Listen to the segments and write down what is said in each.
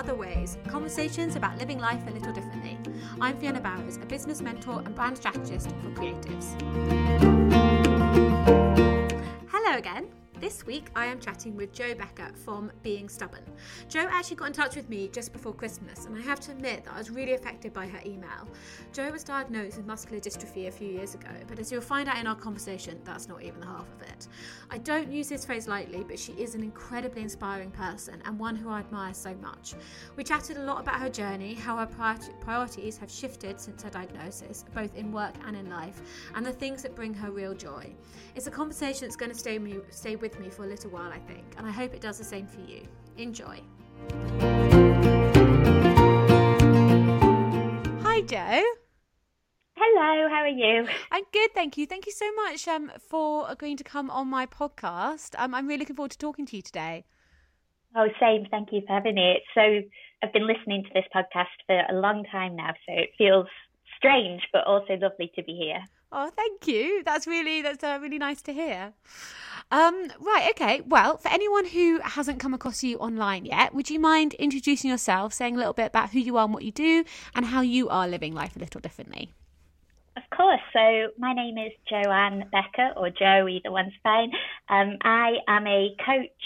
other ways, conversations about living life a little differently. I'm Fiona Bowers, a business mentor and brand strategist for creatives. Hello again. This week, I am chatting with Jo Becker from Being Stubborn. Jo actually got in touch with me just before Christmas, and I have to admit that I was really affected by her email. Jo was diagnosed with muscular dystrophy a few years ago, but as you'll find out in our conversation, that's not even the half of it. I don't use this phrase lightly, but she is an incredibly inspiring person and one who I admire so much. We chatted a lot about her journey, how her priorities have shifted since her diagnosis, both in work and in life, and the things that bring her real joy. It's a conversation that's going to stay, me, stay with me for a little while, I think, and I hope it does the same for you. Enjoy. Hi, Jo. Hello, how are you? I'm good, thank you. Thank you so much um, for agreeing to come on my podcast. Um, I'm really looking forward to talking to you today. Oh, same. Thank you for having me. It's so I've been listening to this podcast for a long time now, so it feels strange, but also lovely to be here. Oh, thank you. That's really that's uh, really nice to hear. Um, right, okay. Well, for anyone who hasn't come across you online yet, would you mind introducing yourself, saying a little bit about who you are and what you do, and how you are living life a little differently? Of course. So my name is Joanne Becker, or Jo, either one's fine. Um, I am a coach.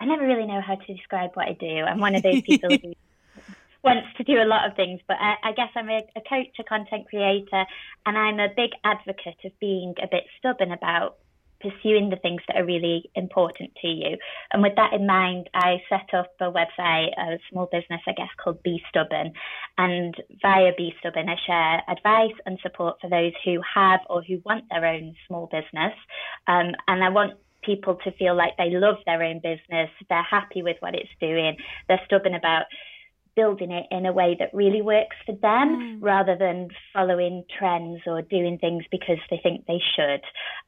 I never really know how to describe what I do. I'm one of those people who wants to do a lot of things, but I, I guess I'm a, a coach, a content creator, and I'm a big advocate of being a bit stubborn about pursuing the things that are really important to you. And with that in mind, I set up a website, a small business, I guess, called Be Stubborn. And via Be Stubborn, I share advice and support for those who have or who want their own small business. Um, and I want people to feel like they love their own business, they're happy with what it's doing, they're stubborn about building it in a way that really works for them mm. rather than following trends or doing things because they think they should.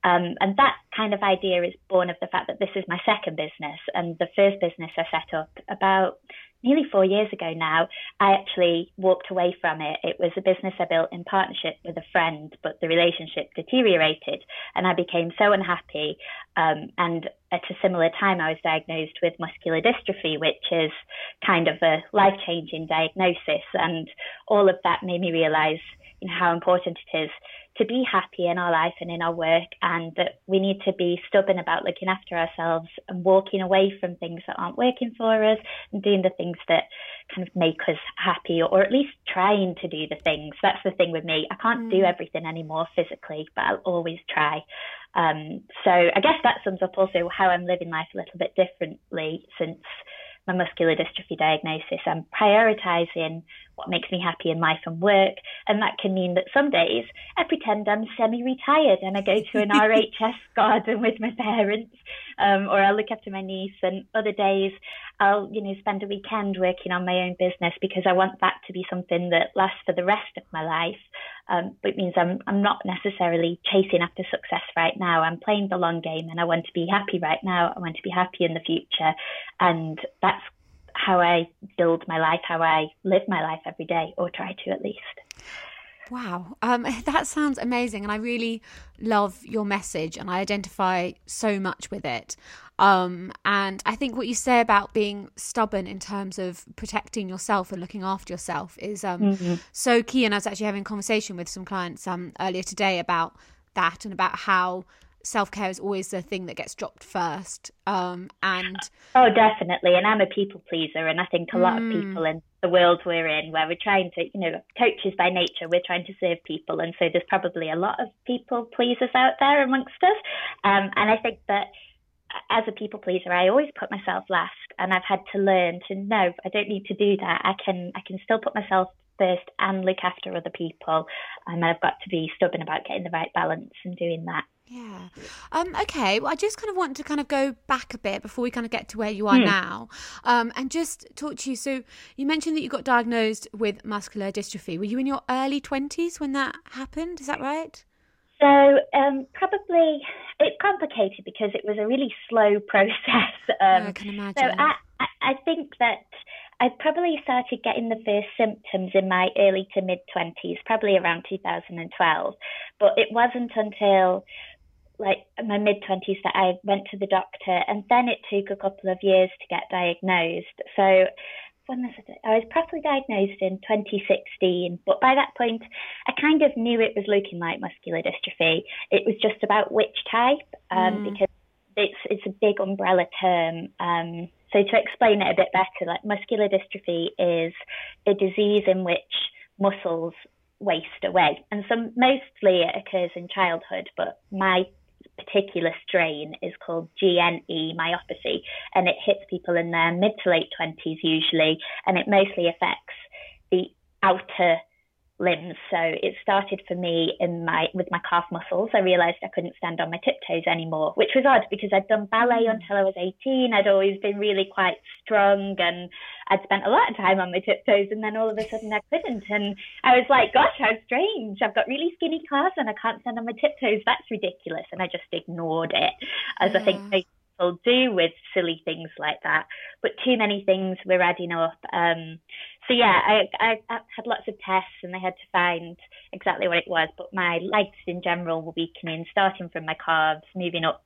Um, and that kind of idea is born of the fact that this is my second business and the first business I set up about nearly four years ago now, I actually walked away from it. It was a business I built in partnership with a friend, but the relationship deteriorated and I became so unhappy. Um, and at a similar time, I was diagnosed with muscular dystrophy, which is kind of a life changing diagnosis. And all of that made me realize you know, how important it is to be happy in our life and in our work, and that we need to be stubborn about looking after ourselves and walking away from things that aren't working for us and doing the things that kind of make us happy, or at least trying to do the things. That's the thing with me. I can't mm. do everything anymore physically, but I'll always try. Um, so I guess that sums up also how I'm living life a little bit differently since my muscular dystrophy diagnosis. I'm prioritizing what makes me happy in life and work. And that can mean that some days I pretend I'm semi retired and I go to an RHS garden with my parents, um, or I'll look after my niece. And other days I'll, you know, spend a weekend working on my own business because I want that to be something that lasts for the rest of my life. Um, but it means I'm, I'm not necessarily chasing after success right now. I'm playing the long game and I want to be happy right now. I want to be happy in the future. And that's how I build my life, how I live my life every day, or try to at least. Wow, um, that sounds amazing, and I really love your message, and I identify so much with it. Um, and I think what you say about being stubborn in terms of protecting yourself and looking after yourself is um, mm-hmm. so key. And I was actually having a conversation with some clients um, earlier today about that and about how self care is always the thing that gets dropped first. Um, and oh, definitely. And I'm a people pleaser, and I think a lot mm. of people in the world we're in, where we're trying to, you know, coaches by nature, we're trying to serve people, and so there's probably a lot of people pleasers out there amongst us. Um, and I think that as a people pleaser, I always put myself last, and I've had to learn to know I don't need to do that. I can I can still put myself first and look after other people, and I've got to be stubborn about getting the right balance and doing that. Yeah. Um, okay. Well, I just kind of want to kind of go back a bit before we kind of get to where you are hmm. now, um, and just talk to you. So you mentioned that you got diagnosed with muscular dystrophy. Were you in your early twenties when that happened? Is that right? So um, probably it's complicated because it was a really slow process. Um, I can imagine. So I, I think that I probably started getting the first symptoms in my early to mid 20s, probably around 2012. But it wasn't until like my mid 20s that I went to the doctor, and then it took a couple of years to get diagnosed. So when was it? I was properly diagnosed in 2016, but by that point, I kind of knew it was looking like muscular dystrophy. It was just about which type, um, mm. because it's it's a big umbrella term. Um, so to explain it a bit better, like muscular dystrophy is a disease in which muscles waste away, and some mostly it occurs in childhood. But my particular strain is called GNE myopathy, and it hits people in their mid to late 20s usually, and it mostly affects the outer limbs. So it started for me in my with my calf muscles. I realized I couldn't stand on my tiptoes anymore, which was odd because I'd done ballet mm. until I was 18. I'd always been really quite strong and I'd spent a lot of time on my tiptoes and then all of a sudden I couldn't and I was like, gosh, how strange. I've got really skinny calves and I can't stand on my tiptoes. That's ridiculous. And I just ignored it as yeah. I think people do with silly things like that. But too many things were adding up. Um, so yeah, I, I, had lots of tests and they had to find exactly what it was. But my legs in general were weakening, starting from my calves, moving up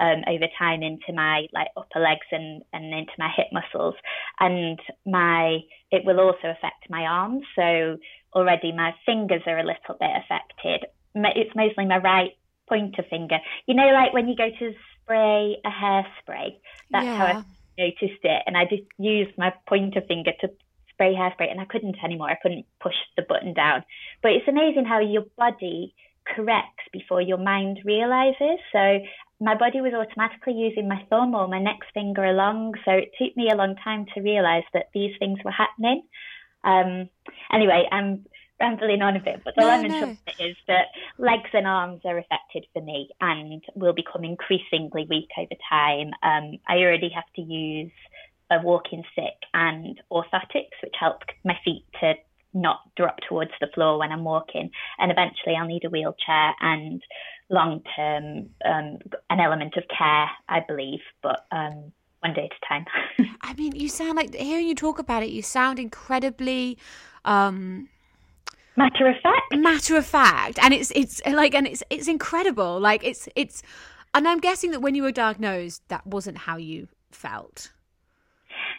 um, over time into my like upper legs and, and into my hip muscles. And my it will also affect my arms. So already my fingers are a little bit affected. It's mostly my right pointer finger. You know, like when you go to spray a hairspray, that's yeah. how I noticed it. And I just used my pointer finger to spray hairspray and I couldn't anymore. I couldn't push the button down. But it's amazing how your body corrects before your mind realizes. So my body was automatically using my thumb or my next finger along. So it took me a long time to realize that these things were happening. Um, anyway, I'm rambling on a bit, but the no, long and short is that legs and arms are affected for me and will become increasingly weak over time. Um, I already have to use a walking stick and orthotics, which help my feet to not drop towards the floor when I'm walking. And eventually I'll need a wheelchair and long term um, an element of care, I believe, but um, one day at a time. I mean, you sound like hearing you talk about it, you sound incredibly um matter of fact. Matter of fact. And it's it's uh, like and it's it's incredible. Like it's it's and I'm guessing that when you were diagnosed that wasn't how you felt.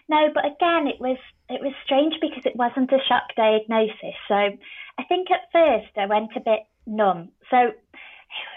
No, but again, it was it was strange because it wasn't a shock diagnosis. So I think at first I went a bit numb. So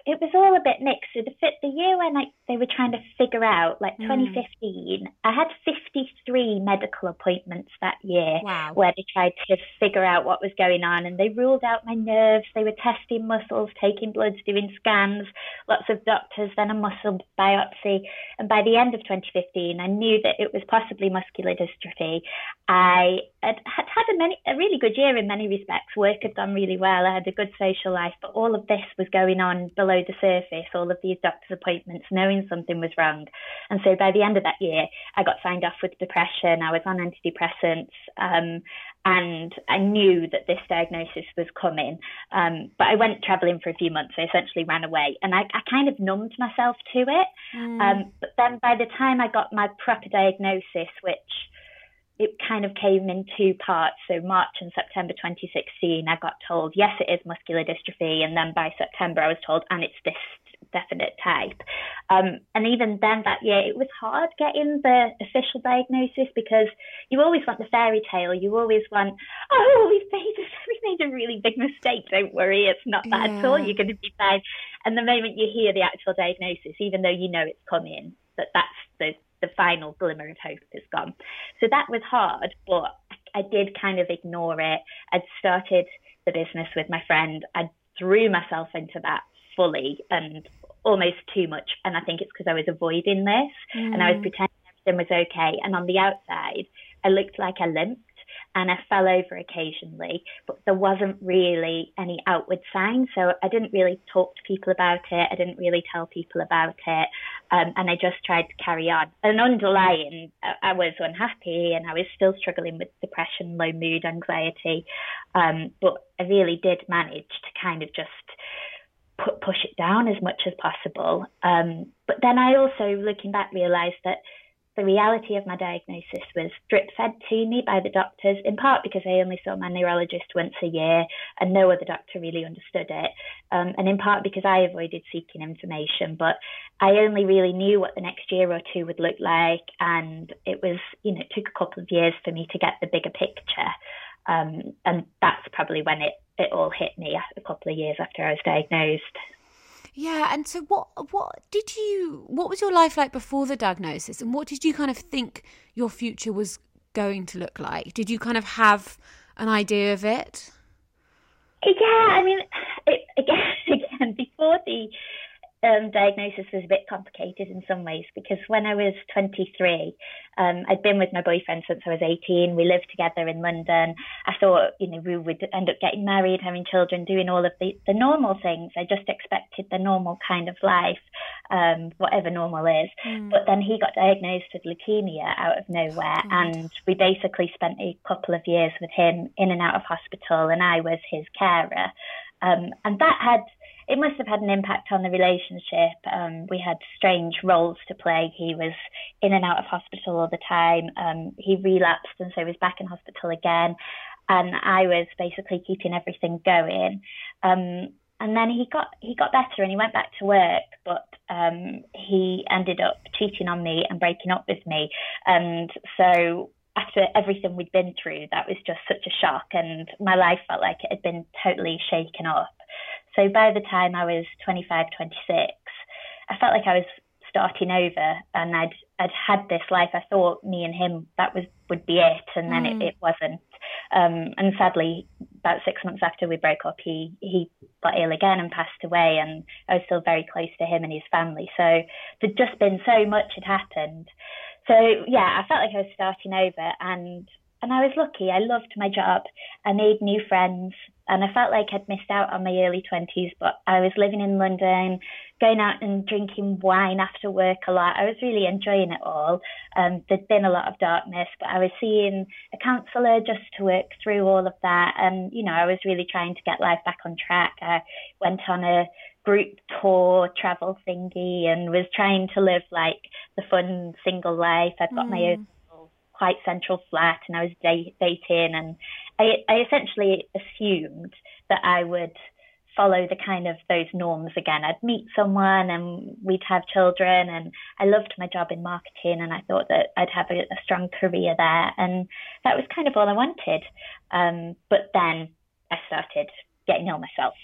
it was all a bit mixed. The, the year when I, they were trying to figure out, like mm. 2015, I had 53 medical appointments that year wow. where they tried to figure out what was going on. And they ruled out my nerves. They were testing muscles, taking bloods, doing scans, lots of doctors, then a muscle biopsy. And by the end of 2015, I knew that it was possibly muscular dystrophy. I had, had had a, many, a really good year in many respects. Work had gone really well. I had a good social life, but all of this was going on below the surface, all of these doctor's appointments, knowing something was wrong. And so by the end of that year, I got signed off with depression. I was on antidepressants. Um, and I knew that this diagnosis was coming. Um, but I went traveling for a few months. I essentially ran away, and I, I kind of numbed myself to it. Mm. Um, but then by the time I got my proper diagnosis, which it kind of came in two parts. So March and September 2016, I got told, yes, it is muscular dystrophy. And then by September, I was told, and it's this definite type. Um, and even then that year, it was hard getting the official diagnosis because you always want the fairy tale. You always want, oh, we've made, a, we made a really big mistake. Don't worry, it's not that yeah. at all. You're going to be fine. And the moment you hear the actual diagnosis, even though you know it's coming, that that's the the final glimmer of hope is gone. So that was hard, but I did kind of ignore it. I'd started the business with my friend. I threw myself into that fully and almost too much. And I think it's because I was avoiding this mm. and I was mm. pretending everything was okay. And on the outside, I looked like I limped and I fell over occasionally, but there wasn't really any outward signs. So I didn't really talk to people about it. I didn't really tell people about it. Um, and I just tried to carry on. And underlying, I was unhappy and I was still struggling with depression, low mood, anxiety. Um, but I really did manage to kind of just put, push it down as much as possible. Um, but then I also, looking back, realised that the reality of my diagnosis was drip fed to me by the doctors, in part because I only saw my neurologist once a year and no other doctor really understood it, um, and in part because I avoided seeking information. But I only really knew what the next year or two would look like, and it was, you know, it took a couple of years for me to get the bigger picture. Um, and that's probably when it, it all hit me a couple of years after I was diagnosed. Yeah, and so what what did you what was your life like before the diagnosis and what did you kind of think your future was going to look like? Did you kind of have an idea of it? Yeah, I mean, it, again, again, before the um, diagnosis was a bit complicated in some ways because when I was 23, um, I'd been with my boyfriend since I was 18. We lived together in London. I thought, you know, we would end up getting married, having children, doing all of the, the normal things. I just expected the normal kind of life, um, whatever normal is. Mm. But then he got diagnosed with leukemia out of nowhere. And we basically spent a couple of years with him in and out of hospital, and I was his carer. Um, and that had it must have had an impact on the relationship. Um, we had strange roles to play. He was in and out of hospital all the time. Um, he relapsed and so was back in hospital again. And I was basically keeping everything going. Um, and then he got he got better and he went back to work, but um, he ended up cheating on me and breaking up with me. And so after everything we'd been through, that was just such a shock, and my life felt like it had been totally shaken up. So by the time I was 25, 26, I felt like I was starting over and I'd I'd had this life. I thought me and him that was would be it, and then mm. it, it, wasn't. Um, and sadly, about six months after we broke up, he he got ill again and passed away. And I was still very close to him and his family. So there'd just been so much had happened. So yeah, I felt like I was starting over, and and I was lucky. I loved my job. I made new friends and I felt like I'd missed out on my early 20s, but I was living in London, going out and drinking wine after work a lot. I was really enjoying it all. Um, there'd been a lot of darkness, but I was seeing a counsellor just to work through all of that. And, you know, I was really trying to get life back on track. I went on a group tour travel thingy and was trying to live like the fun single life. I'd got mm. my own quite central flat and I was dating and I, I essentially assumed that I would follow the kind of those norms again. I'd meet someone and we'd have children and I loved my job in marketing and I thought that I'd have a, a strong career there and that was kind of all I wanted. Um, but then I started getting ill myself.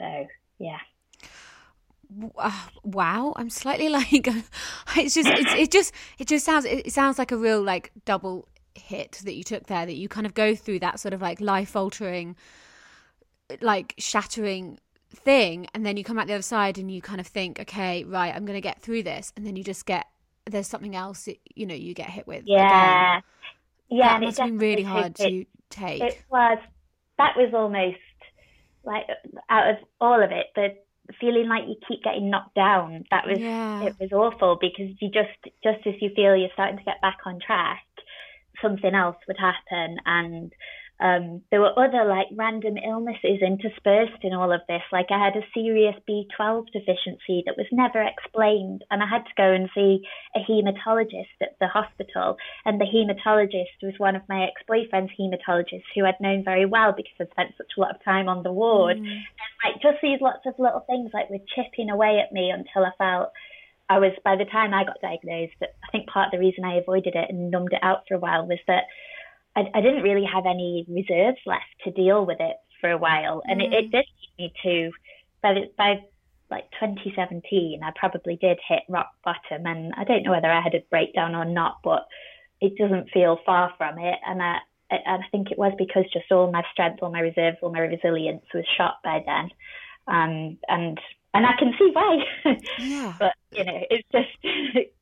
So yeah. Uh, wow i'm slightly like it's just it's, it just it just sounds it sounds like a real like double hit that you took there that you kind of go through that sort of like life altering like shattering thing and then you come out the other side and you kind of think okay right i'm going to get through this and then you just get there's something else that, you know you get hit with yeah. again. yeah that must have been really hard it, to take it was that was almost like out of all of it the feeling like you keep getting knocked down. That was yeah. it was awful because you just just as you feel you're starting to get back on track, something else would happen and um, there were other like random illnesses interspersed in all of this. Like I had a serious B12 deficiency that was never explained, and I had to go and see a hematologist at the hospital. And the hematologist was one of my ex boyfriend's hematologists who I'd known very well because I'd spent such a lot of time on the ward. Mm. And like just these lots of little things like were chipping away at me until I felt. I was by the time I got diagnosed, I think part of the reason I avoided it and numbed it out for a while was that I, I didn't really have any reserves left to deal with it for a while, and mm. it, it mm. did lead me to by the, by like 2017, I probably did hit rock bottom, and I don't know whether I had a breakdown or not, but it doesn't feel far from it, and I and I think it was because just all my strength, all my reserves, all my resilience was shot by then, um, and and I can see why. Yeah. but you know, it's just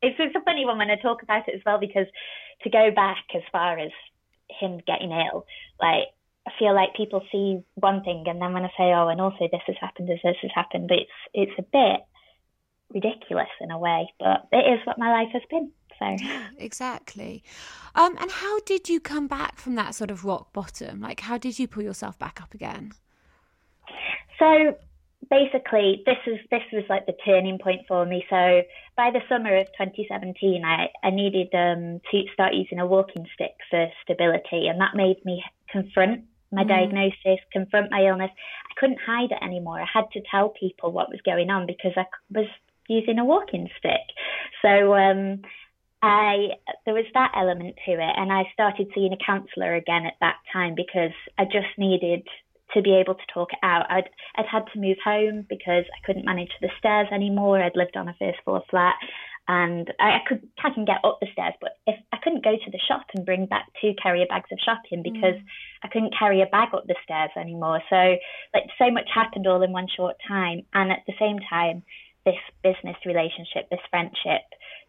it's just a funny one when I talk about it as well because to go back as far as him getting ill, like I feel like people see one thing and then when I say, oh, and also this has happened, this has happened, it's it's a bit ridiculous in a way, but it is what my life has been. So yeah, exactly. Um, and how did you come back from that sort of rock bottom? Like, how did you pull yourself back up again? So basically, this is this was like the turning point for me. So by the summer of 2017, I I needed um, to start using a walking stick for stability, and that made me confront my mm. diagnosis, confront my illness. I couldn't hide it anymore. I had to tell people what was going on because I was using a walking stick. So um, I there was that element to it, and I started seeing a counsellor again at that time because I just needed to be able to talk it out. I'd I'd had to move home because I couldn't manage the stairs anymore. I'd lived on a first floor flat, and I, I could I can get up the stairs, but if I couldn't go to the shop and bring back two carrier bags of shopping because mm. I couldn't carry a bag up the stairs anymore. So like so much happened all in one short time, and at the same time, this business relationship, this friendship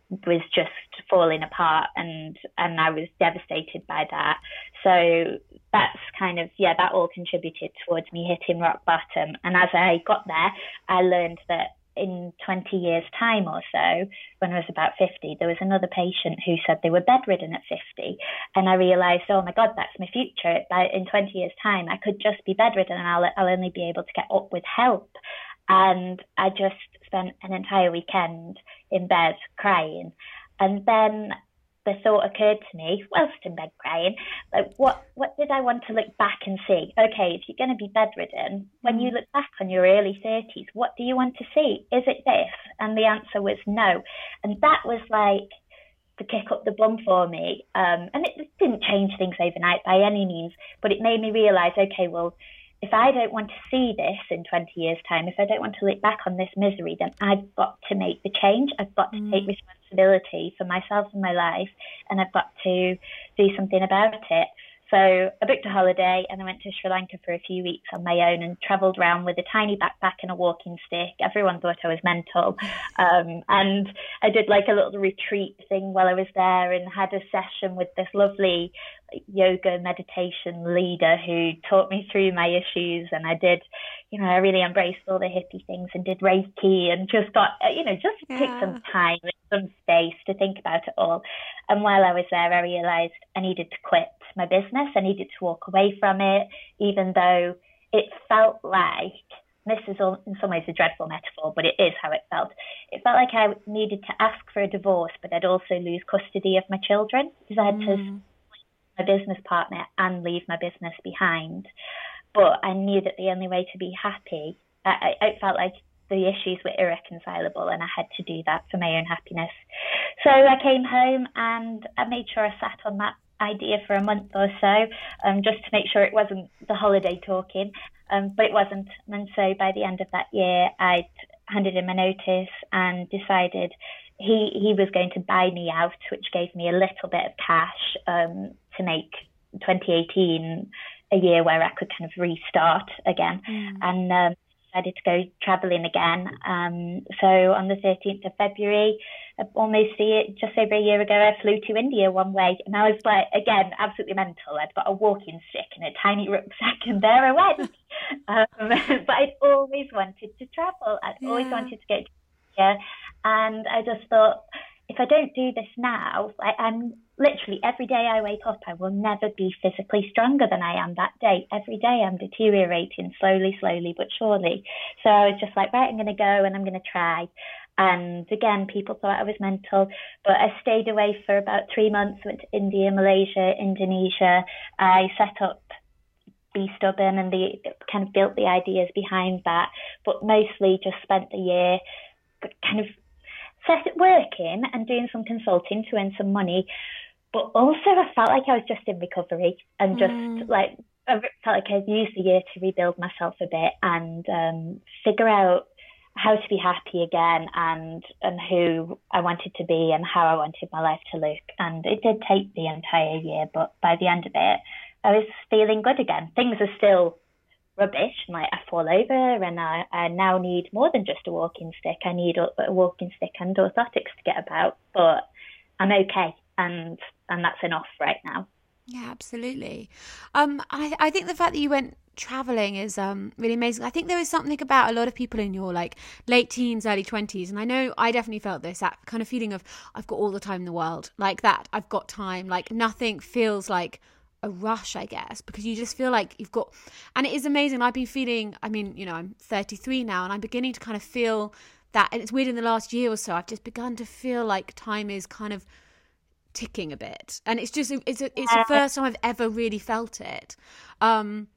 was just falling apart and and I was devastated by that. So that's kind of yeah, that all contributed towards me hitting rock bottom. And as I got there, I learned that in 20 years time or so when I was about 50 there was another patient who said they were bedridden at 50 and I realized oh my god that's my future in 20 years time I could just be bedridden and I'll, I'll only be able to get up with help and I just spent an entire weekend in bed crying. And then the thought occurred to me, whilst in bed crying, like what what did I want to look back and see? Okay, if you're going to be bedridden, when you mm. look back on your early 30s, what do you want to see? Is it this? And the answer was no. And that was like the kick up the bum for me. Um, and it didn't change things overnight by any means, but it made me realise, okay, well, if I don't want to see this in 20 years' time, if I don't want to look back on this misery, then I've got to make the change. I've got to mm. take responsibility for myself and my life, and I've got to do something about it. So I booked a holiday and I went to Sri Lanka for a few weeks on my own and travelled around with a tiny backpack and a walking stick. Everyone thought I was mental. Um, and I did like a little retreat thing while I was there and had a session with this lovely yoga meditation leader who taught me through my issues. And I did, you know, I really embraced all the hippie things and did Reiki and just got, you know, just yeah. took some time and some space to think about it all. And while I was there, I realized I needed to quit my business. I needed to walk away from it, even though it felt like this is all, in some ways a dreadful metaphor, but it is how it felt. It felt like I needed to ask for a divorce, but I'd also lose custody of my children because I had mm. to my business partner and leave my business behind. But I knew that the only way to be happy, I, I, felt like the issues were irreconcilable and I had to do that for my own happiness. So I came home and I made sure I sat on that idea for a month or so, um, just to make sure it wasn't the holiday talking. Um, but it wasn't. And so by the end of that year, I'd handed in my notice and decided he he was going to buy me out, which gave me a little bit of cash um, to make 2018 a year where I could kind of restart again. Mm. And um, decided to go travelling again. Um, so on the 13th of February, almost see it just over a year ago, I flew to India one way, and I was like, again, absolutely mental. I'd got a walking stick and a tiny rucksack, and there I went. um, but I'd always wanted to travel. I'd yeah. always wanted to go to India, and I just thought, if I don't do this now, I, I'm literally every day I wake up, I will never be physically stronger than I am that day. Every day I'm deteriorating slowly, slowly, but surely. So I was just like, right, I'm going to go and I'm going to try. And again, people thought I was mental, but I stayed away for about three months, went to India, Malaysia, Indonesia. I set up Be Stubborn and the kind of built the ideas behind that, but mostly just spent the year kind of set it working and doing some consulting to earn some money, but also, I felt like I was just in recovery and just mm. like I felt like I'd used the year to rebuild myself a bit and um, figure out how to be happy again and and who I wanted to be and how I wanted my life to look. And it did take the entire year, but by the end of it, I was feeling good again. Things are still rubbish, like I fall over, and I, I now need more than just a walking stick. I need a, a walking stick and orthotics to get about, but I'm okay and and that's enough right now. Yeah, absolutely. Um, I I think the fact that you went traveling is um really amazing. I think there is something about a lot of people in your like late teens, early twenties, and I know I definitely felt this that kind of feeling of I've got all the time in the world, like that. I've got time, like nothing feels like a rush, I guess, because you just feel like you've got, and it is amazing. I've been feeling, I mean, you know, I'm 33 now, and I'm beginning to kind of feel that, and it's weird in the last year or so, I've just begun to feel like time is kind of ticking a bit, and it's just, it's, a, it's the first time I've ever really felt it. Um,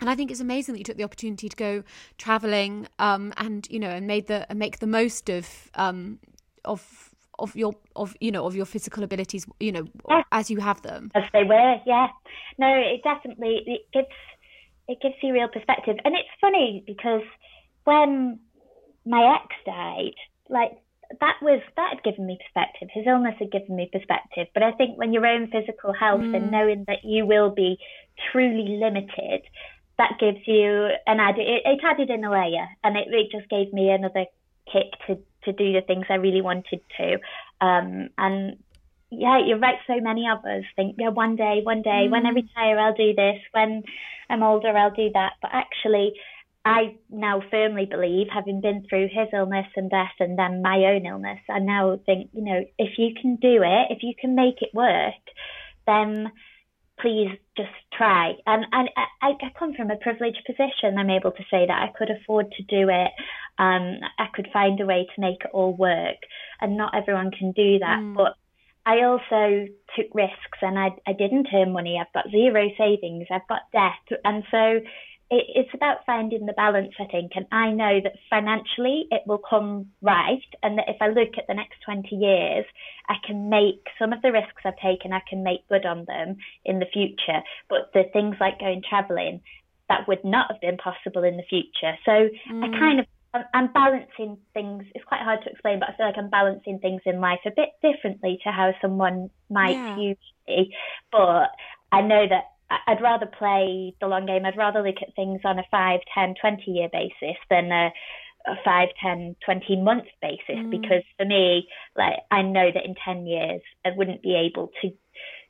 and I think it's amazing that you took the opportunity to go traveling, um, and you know, and made the and make the most of um, of of your of you know of your physical abilities you know yeah. as you have them? As they were yeah. No it definitely it gives it gives you real perspective. And it's funny because when my ex died like that was that had given me perspective. His illness had given me perspective. But i think when your own physical health mm. and knowing that you will be truly limited that gives you an added it, it added in a layer. And it, it just gave me another kick to to do the things I really wanted to. Um, and yeah, you're right. So many of us think, yeah, one day, one day, mm. when I retire, I'll do this. When I'm older, I'll do that. But actually, I now firmly believe, having been through his illness and death and then my own illness, I now think, you know, if you can do it, if you can make it work, then please just try. And, and I, I come from a privileged position. I'm able to say that I could afford to do it. Um, I could find a way to make it all work. And not everyone can do that. Mm. But I also took risks and I, I didn't earn money. I've got zero savings. I've got debt. And so it, it's about finding the balance, I think. And I know that financially it will come right. And that if I look at the next 20 years, I can make some of the risks I've taken, I can make good on them in the future. But the things like going traveling, that would not have been possible in the future. So mm. I kind of I'm balancing things. It's quite hard to explain, but I feel like I'm balancing things in life a bit differently to how someone might yeah. usually. But I know that I'd rather play the long game. I'd rather look at things on a 5, 10, 20 year basis than a, a 5, 10, 20 month basis mm. because for me, like I know that in 10 years I wouldn't be able to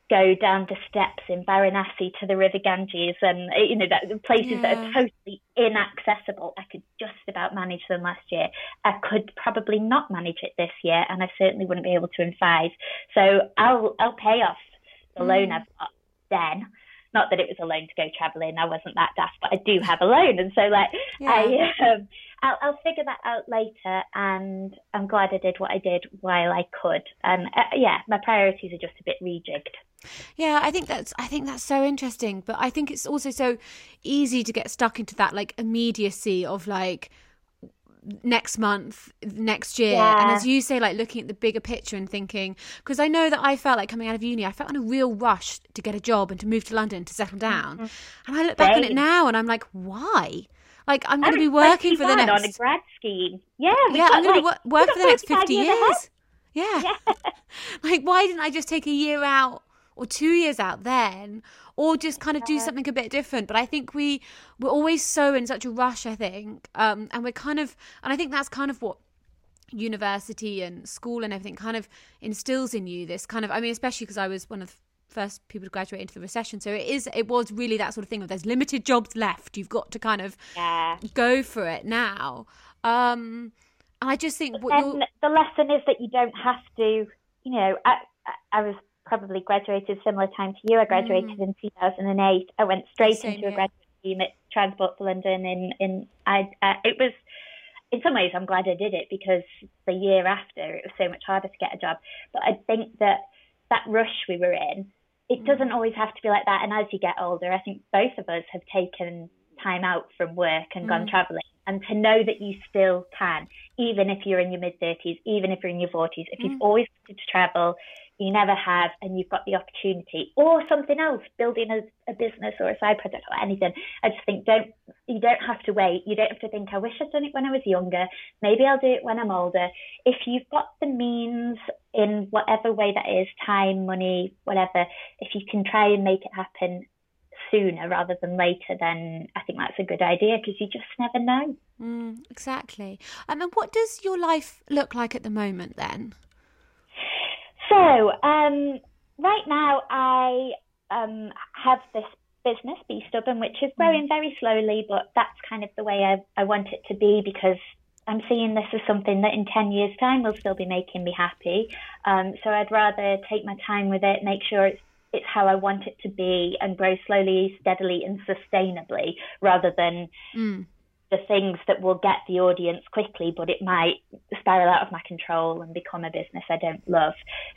go down the steps in Varanasi to the River Ganges and you know that places yeah. that are totally inaccessible. I could just about manage them last year. I could probably not manage it this year, and I certainly wouldn't be able to in five. So I'll I'll pay off the mm. loan I've got then not that it was a loan to go traveling. I wasn't that daft, but I do have a loan, and so like yeah. I, um, I'll, I'll, figure that out later. And I'm glad I did what I did while I could. And uh, yeah, my priorities are just a bit rejigged. Yeah, I think that's I think that's so interesting, but I think it's also so easy to get stuck into that like immediacy of like next month, next year. Yeah. And as you say, like looking at the bigger picture and thinking, because I know that I felt like coming out of uni, I felt in a real rush to get a job and to move to London to settle down. Mm-hmm. And I look back Same. on it now and I'm like, why? Like I'm going to be working for the next on a grad scheme. Yeah, yeah, I'm going to like, work for the next fifty years. years. Yeah. yeah. like why didn't I just take a year out or two years out then? or just kind of do something a bit different. But I think we we're always so in such a rush. I think, um, and we're kind of, and I think that's kind of what university and school and everything kind of instills in you this kind of. I mean, especially because I was one of the first people to graduate into the recession. So it is it was really that sort of thing of there's limited jobs left. You've got to kind of yeah. go for it now. Um and I just think the lesson is that you don't have to, you know, I I was probably graduated similar time to you. I graduated mm. in 2008. I went straight Same into a graduate scheme at Transport for London. In in I uh, it was in some ways I'm glad I did it because the year after it was so much harder to get a job. But I think that that rush we were in, it mm. doesn't always have to be like that. And as you get older, I think both of us have taken time out from work and mm. gone travelling. And to know that you still can, even if you're in your mid 30s, even if you're in your 40s, if you've mm. always wanted to travel, you never have and you've got the opportunity or something else building a, a, business or a side project or anything. I just think don't you don't have to wait. You don't have to think i wish i'd done it when i was younger. Maybe i'll do it when i'm older. If you've got the means in whatever way that is time money whatever if you can try and make it happen sooner rather than later then i think that's a good idea because you just never know. Mm, exactly. Um, and what does your life look like at the moment then so, um, right now I um, have this business, Be Stubborn, which is growing mm. very slowly, but that's kind of the way I, I want it to be because I'm seeing this as something that in 10 years' time will still be making me happy. Um, so I'd rather take my time with it, make sure it's it's how I want it to be and grow slowly, steadily, and sustainably rather than mm the things that will get the audience quickly, but it might spiral out of my control and become a business I don't love.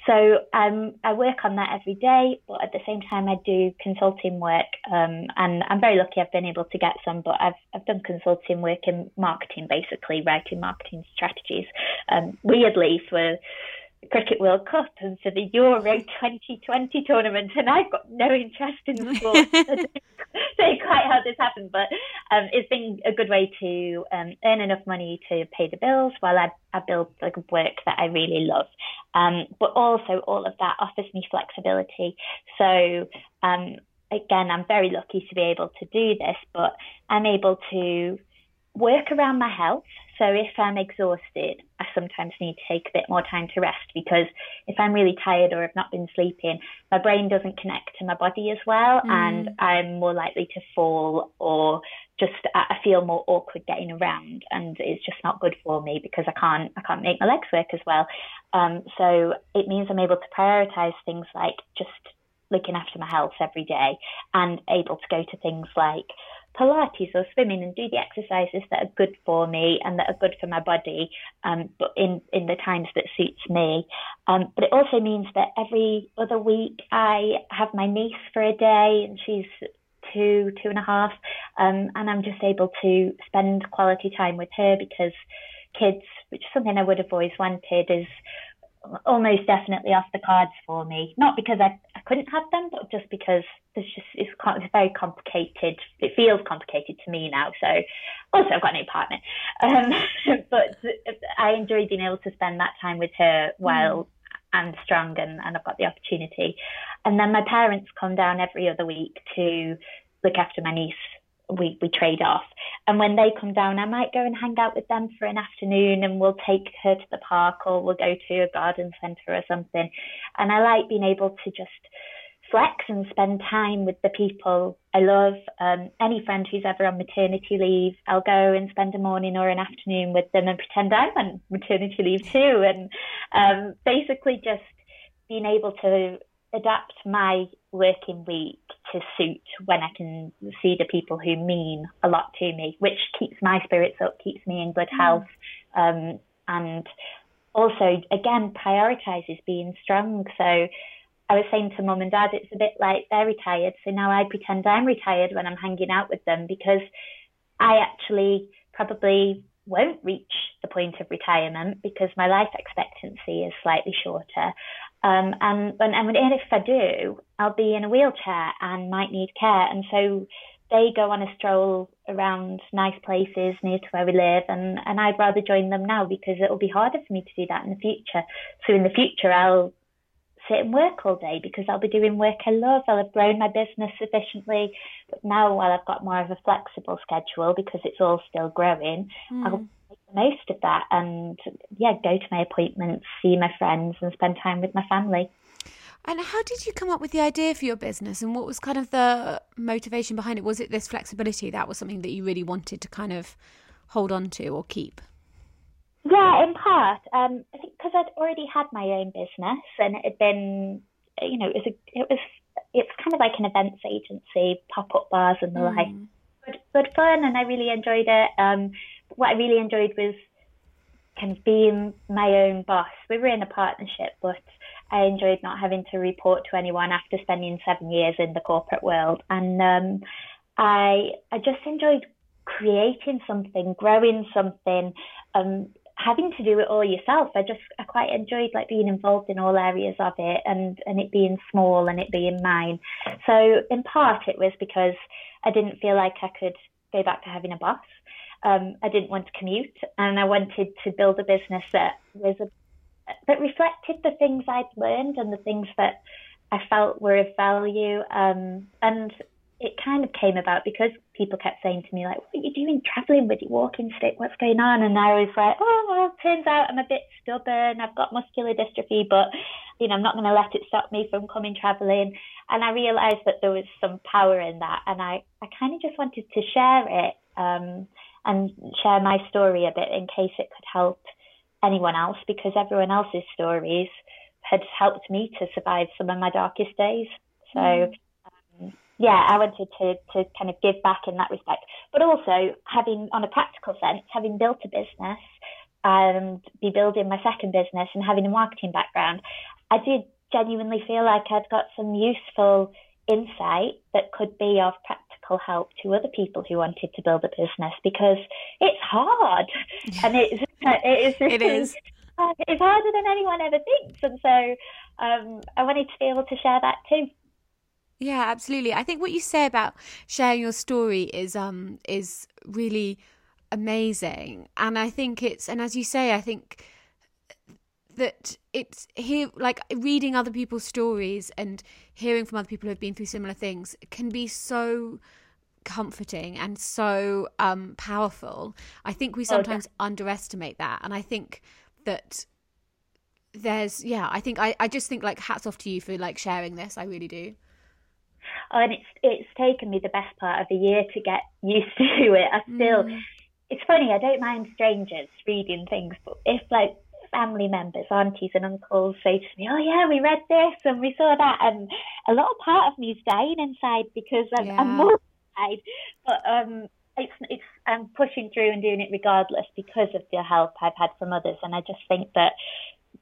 So um, I work on that every day, but at the same time I do consulting work, um, and I'm very lucky I've been able to get some. But I've I've done consulting work in marketing, basically writing marketing strategies. Um, weirdly, for Cricket World Cup and for the Euro 2020 tournament, and I've got no interest in sport. I don't quite how this happened, but um, it's been a good way to um, earn enough money to pay the bills while I, I build the work that I really love. Um, but also, all of that offers me flexibility. So, um, again, I'm very lucky to be able to do this, but I'm able to work around my health. So if I'm exhausted, I sometimes need to take a bit more time to rest because if I'm really tired or have not been sleeping, my brain doesn't connect to my body as well, mm. and I'm more likely to fall or just I feel more awkward getting around, and it's just not good for me because I can't I can't make my legs work as well. Um, so it means I'm able to prioritize things like just looking after my health every day and able to go to things like Pilates or swimming and do the exercises that are good for me and that are good for my body, um, but in, in the times that suits me. Um, but it also means that every other week I have my niece for a day and she's two, two and a half, um, and I'm just able to spend quality time with her because kids, which is something I would have always wanted, is almost definitely off the cards for me. Not because I, I couldn't have them, but just because there's just it's, it's very complicated. It feels complicated to me now. So also I've got no partner, um, but I enjoy being able to spend that time with her while. Mm. I'm strong and, and I've got the opportunity. And then my parents come down every other week to look after my niece we, we trade off. And when they come down, I might go and hang out with them for an afternoon and we'll take her to the park or we'll go to a garden centre or something. And I like being able to just flex and spend time with the people I love. Um, any friend who's ever on maternity leave, I'll go and spend a morning or an afternoon with them and pretend I'm on maternity leave too. And um, basically just being able to adapt my working week to suit when I can see the people who mean a lot to me, which keeps my spirits up, keeps me in good mm. health, um, and also again prioritizes being strong. So I was saying to mum and dad, it's a bit like they're retired, so now I pretend I'm retired when I'm hanging out with them because I actually probably won't reach the point of retirement because my life expectancy is slightly shorter. Um, and, and, and if I do, I'll be in a wheelchair and might need care. And so they go on a stroll around nice places near to where we live, and, and I'd rather join them now because it'll be harder for me to do that in the future. So in the future, I'll sit and work all day because I'll be doing work I love. I'll have grown my business sufficiently. But now, while I've got more of a flexible schedule because it's all still growing, mm. I'll most of that and, yeah, go to my appointments, see my friends, and spend time with my family. And how did you come up with the idea for your business and what was kind of the motivation behind it? Was it this flexibility that was something that you really wanted to kind of hold on to or keep? Yeah, in part. Um, I think because I'd already had my own business and it had been, you know, it was a, it was it's kind of like an events agency, pop up bars and the mm. like. Good, good fun, and I really enjoyed it. Um, what I really enjoyed was kind of being my own boss. We were in a partnership, but I enjoyed not having to report to anyone after spending seven years in the corporate world, and um, I I just enjoyed creating something, growing something, um, having to do it all yourself. I just I quite enjoyed like being involved in all areas of it and and it being small and it being mine. So in part it was because I didn't feel like I could go back to having a boss. Um, I didn't want to commute and I wanted to build a business that was a, that reflected the things I'd learned and the things that I felt were of value. Um, and it kind of came about because people kept saying to me like, "What are you doing traveling with your walking stick? What's going on?" And I was like, "Oh, well, turns out I'm a bit stubborn. I've got muscular dystrophy, but you know, I'm not going to let it stop me from coming traveling." And I realised that there was some power in that, and I I kind of just wanted to share it um, and share my story a bit in case it could help anyone else because everyone else's stories had helped me to survive some of my darkest days. So. Mm. Um, yeah, I wanted to, to kind of give back in that respect. But also, having, on a practical sense, having built a business and be building my second business and having a marketing background, I did genuinely feel like I'd got some useful insight that could be of practical help to other people who wanted to build a business because it's hard and it's it is it is it's harder than anyone ever thinks and so um, I wanted to be able to share that too. Yeah, absolutely. I think what you say about sharing your story is um is really amazing. And I think it's and as you say, I think that it's here like reading other people's stories and hearing from other people who have been through similar things can be so comforting and so um powerful. I think we sometimes oh, yeah. underestimate that. And I think that there's yeah, I think I, I just think like hats off to you for like sharing this. I really do. Oh, and it's it's taken me the best part of a year to get used to it. I still, mm. it's funny. I don't mind strangers reading things, but if like family members, aunties and uncles say to me, "Oh yeah, we read this and we saw that," and a little part of me is dying inside because I'm, yeah. I'm mortified. But um, it's it's I'm pushing through and doing it regardless because of the help I've had from others, and I just think that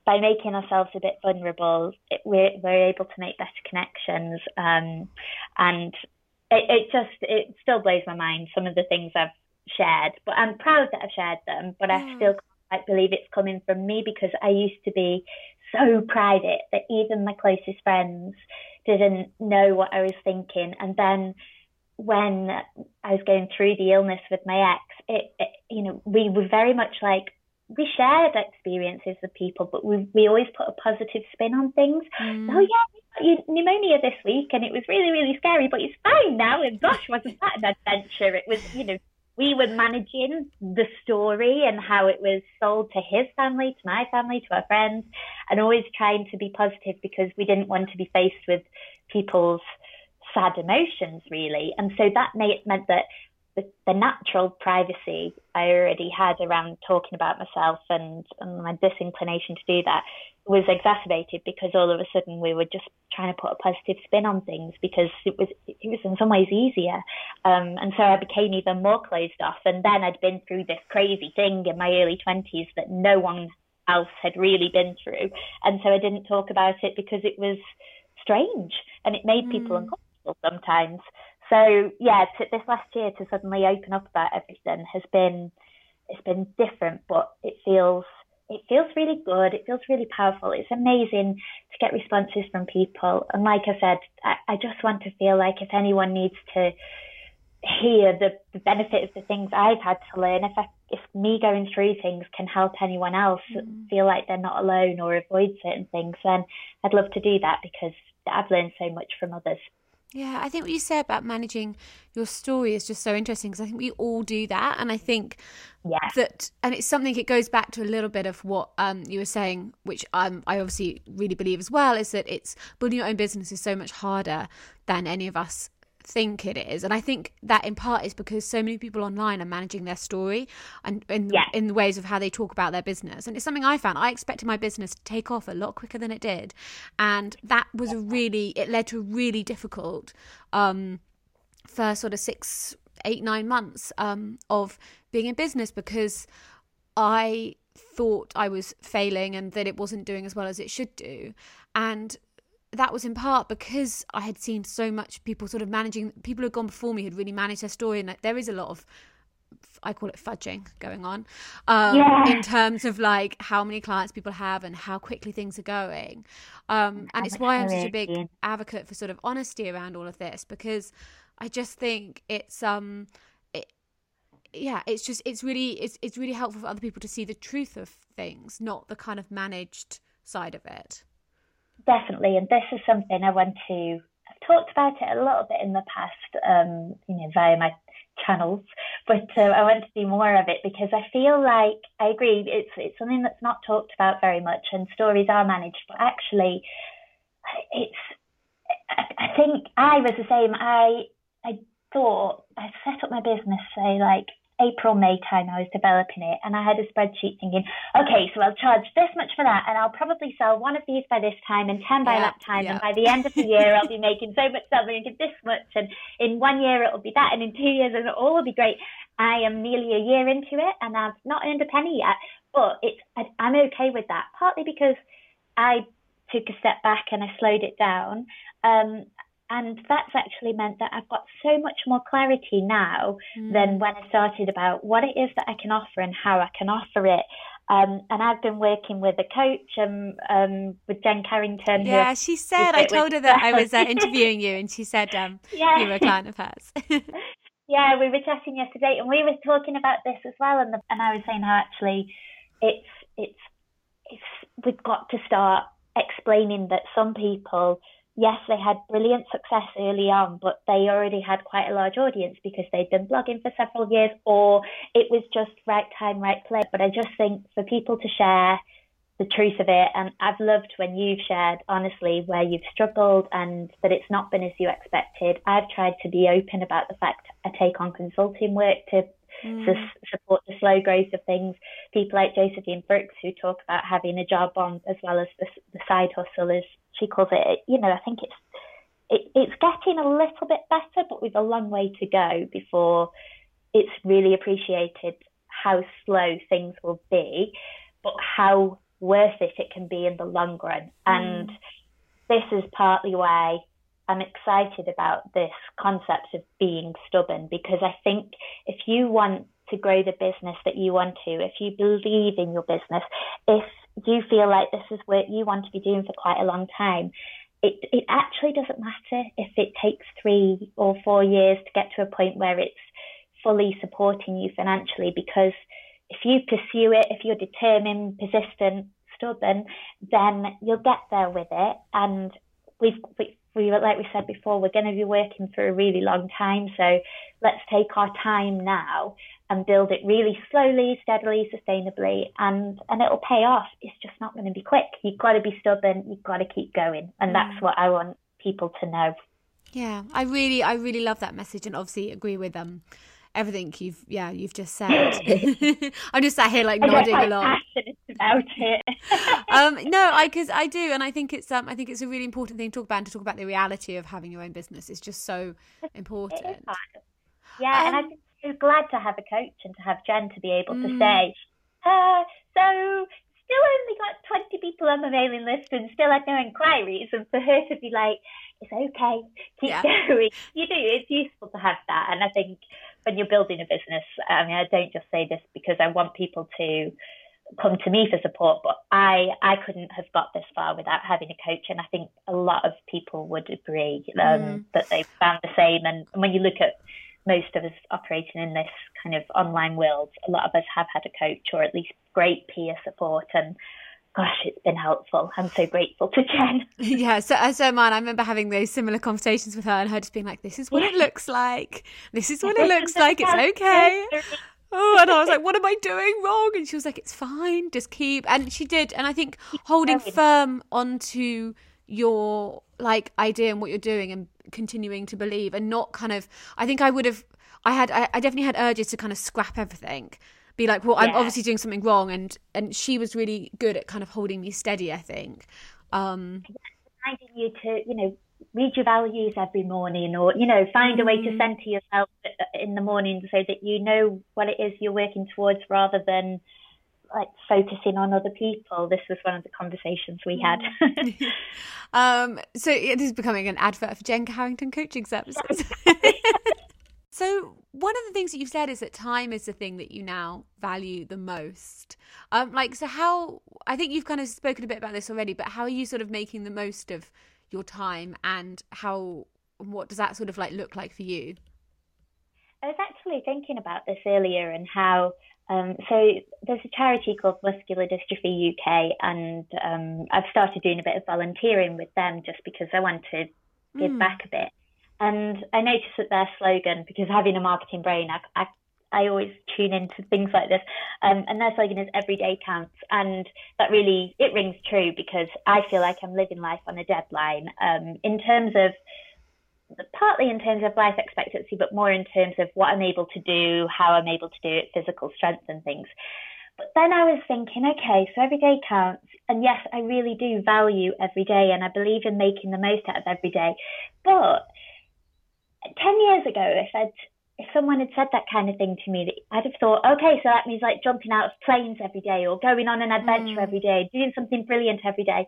by making ourselves a bit vulnerable, it, we're, we're able to make better connections. Um, and it, it just, it still blows my mind, some of the things I've shared, but I'm proud that I've shared them, but yeah. I still can't believe it's coming from me because I used to be so private that even my closest friends didn't know what I was thinking. And then when I was going through the illness with my ex, it, it you know, we were very much like we shared experiences with people, but we we always put a positive spin on things. Mm. Oh yeah, you pneumonia this week, and it was really really scary, but it's fine now. And gosh, wasn't that an adventure? It was, you know, we were managing the story and how it was sold to his family, to my family, to our friends, and always trying to be positive because we didn't want to be faced with people's sad emotions really. And so that meant that the, the natural privacy I already had around talking about myself and, and my disinclination to do that was exacerbated because all of a sudden we were just trying to put a positive spin on things because it was it was in some ways easier. Um, and so I became even more closed off. And then I'd been through this crazy thing in my early 20s that no one else had really been through. And so I didn't talk about it because it was strange and it made mm. people uncomfortable sometimes so yeah, to, this last year to suddenly open up about everything has been it's been different, but it feels it feels really good. It feels really powerful. It's amazing to get responses from people. And like I said, I, I just want to feel like if anyone needs to hear the, the benefit of the things I've had to learn, if I, if me going through things can help anyone else mm. feel like they're not alone or avoid certain things, then I'd love to do that because I've learned so much from others. Yeah, I think what you said about managing your story is just so interesting because I think we all do that, and I think yeah. that, and it's something. It goes back to a little bit of what um, you were saying, which um, I obviously really believe as well, is that it's building your own business is so much harder than any of us think it is. And I think that in part is because so many people online are managing their story and in, yeah. in the ways of how they talk about their business. And it's something I found. I expected my business to take off a lot quicker than it did. And that was a really, it led to a really difficult um, first sort of six, eight, nine months um, of being in business because I thought I was failing and that it wasn't doing as well as it should do. And that was in part because I had seen so much people sort of managing, people who had gone before me had really managed their story, and there is a lot of I call it fudging going on um, yeah. in terms of like how many clients people have and how quickly things are going. Um, and it's why I'm such a big advocate for sort of honesty around all of this because I just think it's um it, yeah it's just it's really it's it's really helpful for other people to see the truth of things, not the kind of managed side of it definitely. And this is something I want to. I've talked about it a little bit in the past, um, you know, via my channels, but uh, I want to do more of it because I feel like I agree. It's it's something that's not talked about very much, and stories are managed, but actually, it's. I, I think I was the same. I I thought I set up my business say like April, May time I was developing it and I had a spreadsheet thinking, okay, so I'll charge this much for that and I'll probably sell one of these by this time and 10 by yeah, that time. Yeah. And by the end of the year, I'll be making so much, I'll be making this much. And in one year, it'll be that. And in two years, it all will be great. I am nearly a year into it and I've not earned a penny yet, but it's, I'm okay with that, partly because I took a step back and I slowed it down. Um, and that's actually meant that I've got so much more clarity now mm. than when I started about what it is that I can offer and how I can offer it. Um, and I've been working with a coach um, um, with Jen Carrington. Yeah, she said, I told her that I was uh, interviewing you, and she said um, yeah. you were a client of hers. yeah, we were chatting yesterday, and we were talking about this as well. And, the, and I was saying how actually it's, it's, it's, we've got to start explaining that some people yes, they had brilliant success early on, but they already had quite a large audience because they'd been blogging for several years, or it was just right time, right place. But I just think for people to share the truth of it, and I've loved when you've shared honestly where you've struggled and that it's not been as you expected. I've tried to be open about the fact I take on consulting work to mm. to support the slow growth of things. People like Josephine Brooks who talk about having a job on as well as the, the side hustle, as she calls it. You know, I think it's it, it's getting a little bit better, but we've a long way to go before it's really appreciated how slow things will be, but how worth it it can be in the long run. Mm. And this is partly why I'm excited about this concept of being stubborn because I think if you want to grow the business that you want to, if you believe in your business, if you feel like this is what you want to be doing for quite a long time, it, it actually doesn't matter if it takes three or four years to get to a point where it's fully supporting you financially because if you pursue it, if you're determined, persistent, stubborn, then you'll get there with it. And we've, we, we like we said before, we're going to be working for a really long time. So let's take our time now and build it really slowly, steadily, sustainably, and and it'll pay off. It's just not going to be quick. You've got to be stubborn. You've got to keep going, and mm. that's what I want people to know. Yeah, I really, I really love that message, and obviously agree with them. Um, everything you've yeah you've just said. I'm just sat here like nodding along. About it. um, no, I because I do, and I think it's um I think it's a really important thing to talk about and to talk about the reality of having your own business. It's just so important. Yeah, um, and I'm so glad to have a coach and to have Jen to be able mm. to say, uh, so still only got 20 people on the mailing list and still had no inquiries, and for her to be like, it's okay, keep yeah. going. You do, it's useful to have that, and I think when you're building a business, I mean, I don't just say this because I want people to come to me for support, but I I couldn't have got this far without having a coach, and I think a lot of people would agree um, mm. that they found the same. And when you look at most of us operating in this kind of online world, a lot of us have had a coach or at least great peer support, and gosh, it's been helpful. I'm so grateful to Jen. yeah, so as so man, I remember having those similar conversations with her and her just being like, "This is what it looks like. This is what it looks like. It's okay." Oh, and I was like, "What am I doing wrong?" And she was like, "It's fine. Just keep." And she did, and I think holding firm onto your like idea and what you're doing and continuing to believe and not kind of i think i would have i had i, I definitely had urges to kind of scrap everything be like, well, I'm obviously doing something wrong, and and she was really good at kind of holding me steady. I think. Um, reminding you to, you know, read your values every morning, or you know, find a way to mm. centre yourself in the morning so that you know what it is you're working towards, rather than like focusing on other people. This was one of the conversations we had. Mm. um, so it is becoming an advert for Jen Carrington coaching services. So one of the things that you've said is that time is the thing that you now value the most. Um, like, so how? I think you've kind of spoken a bit about this already, but how are you sort of making the most of your time, and how? What does that sort of like look like for you? I was actually thinking about this earlier and how. Um, so there's a charity called Muscular Dystrophy UK, and um, I've started doing a bit of volunteering with them just because I want to give mm. back a bit. And I noticed that their slogan, because having a marketing brain, I, I, I always tune into things like this. Um, and their slogan is every day counts. And that really, it rings true because I feel like I'm living life on a deadline. Um, in terms of partly in terms of life expectancy, but more in terms of what I'm able to do, how I'm able to do it, physical strength and things. But then I was thinking, okay, so every day counts. And yes, I really do value every day and I believe in making the most out of every day. But 10 years ago, if I'd if someone had said that kind of thing to me, I'd have thought, okay, so that means like jumping out of planes every day or going on an adventure mm. every day, doing something brilliant every day.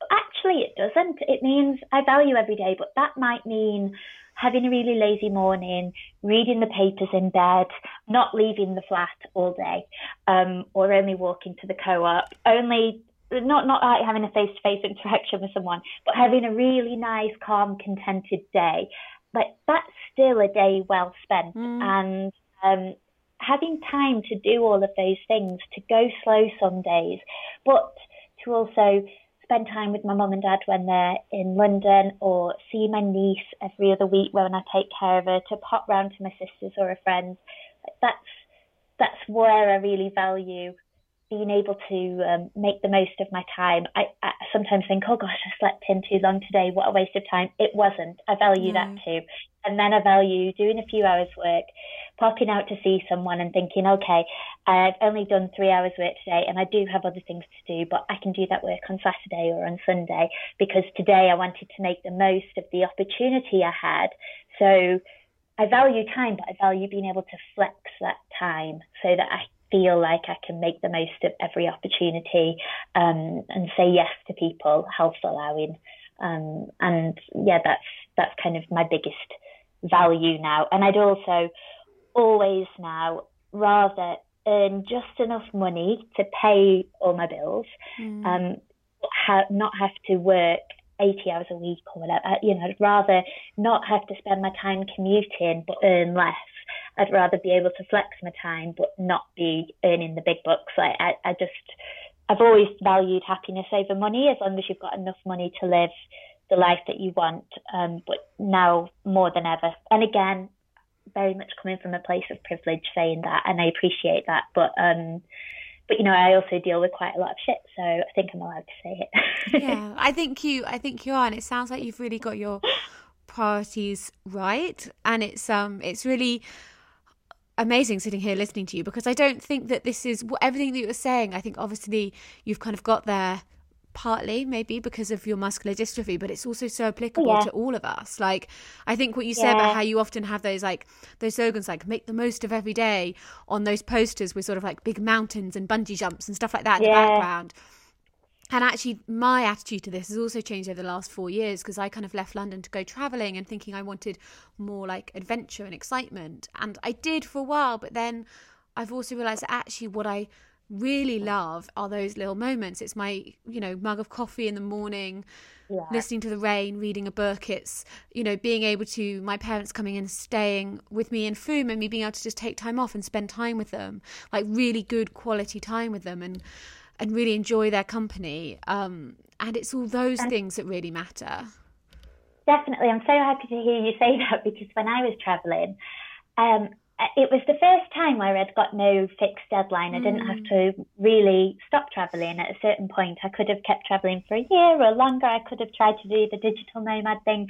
But actually, it doesn't. It means I value every day, but that might mean having a really lazy morning, reading the papers in bed, not leaving the flat all day, um, or only walking to the co-op, only not not like having a face-to-face interaction with someone, but having a really nice, calm, contented day like that's still a day well spent mm. and um, having time to do all of those things to go slow some days but to also spend time with my mum and dad when they're in London or see my niece every other week when I take care of her to pop round to my sisters or a friend that's that's where I really value being able to um, make the most of my time. I, I, sometimes think, oh gosh, I slept in too long today. What a waste of time. It wasn't. I value that too. And then I value doing a few hours work, popping out to see someone and thinking, okay, I've only done three hours work today and I do have other things to do, but I can do that work on Saturday or on Sunday because today I wanted to make the most of the opportunity I had. So I value time, but I value being able to flex that time so that I feel like I can make the most of every opportunity um, and say yes to people, health allowing. Um, and yeah, that's that's kind of my biggest value now. And I'd also always now rather earn just enough money to pay all my bills, mm. um, ha- not have to work 80 hours a week or whatever. You know, I'd rather not have to spend my time commuting but earn less I'd rather be able to flex my time but not be earning the big bucks. Like I, I just I've always valued happiness over money as long as you've got enough money to live the life that you want. Um, but now more than ever. And again, very much coming from a place of privilege saying that and I appreciate that. But um but you know, I also deal with quite a lot of shit, so I think I'm allowed to say it. yeah, I think you I think you are and it sounds like you've really got your priorities right and it's um it's really amazing sitting here listening to you because I don't think that this is everything that you were saying. I think obviously you've kind of got there partly maybe because of your muscular dystrophy but it's also so applicable yeah. to all of us like i think what you yeah. say about how you often have those like those slogans like make the most of every day on those posters with sort of like big mountains and bungee jumps and stuff like that in yeah. the background and actually my attitude to this has also changed over the last four years because i kind of left london to go traveling and thinking i wanted more like adventure and excitement. And i did for a while but then i've also realized that actually what i really love are those little moments. It's my you know mug of coffee in the morning yeah. listening to the rain reading a book. It's you know being able to my parents coming and staying with me in Frome and me being able to just take time off and spend time with them like really good quality time with them. And and really enjoy their company. Um, and it's all those things that really matter. Definitely. I'm so happy to hear you say that because when I was traveling, um, it was the first time where I'd got no fixed deadline. I didn't have mm. to really stop traveling at a certain point. I could have kept traveling for a year or longer. I could have tried to do the digital nomad thing.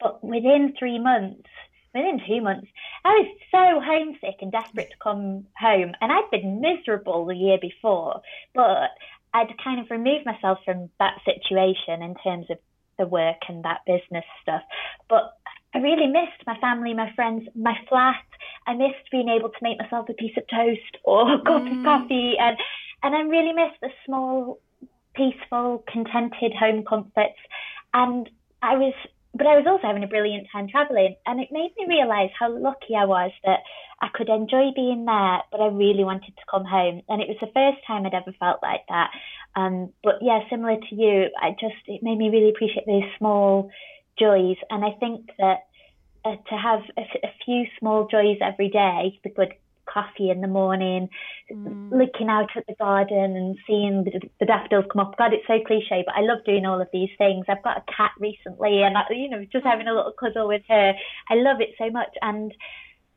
But within three months, within two months, I was so homesick and desperate to come home. And I'd been miserable the year before, but I'd kind of removed myself from that situation in terms of the work and that business stuff. But I really missed my family, my friends, my flat. I missed being able to make myself a piece of toast or a cup mm. of coffee. And, and I really missed the small, peaceful, contented home comforts. And I was but I was also having a brilliant time traveling, and it made me realize how lucky I was that I could enjoy being there, but I really wanted to come home. And it was the first time I'd ever felt like that. Um, but yeah, similar to you, I just it made me really appreciate those small joys, and I think that uh, to have a, a few small joys every day, the good coffee in the morning, mm. looking out at the garden and seeing the, the, daffodils come up. God, it's so cliche, but I love doing all of these things. I've got a cat recently, and I, you know, just having a little cuddle with her. I love it so much, and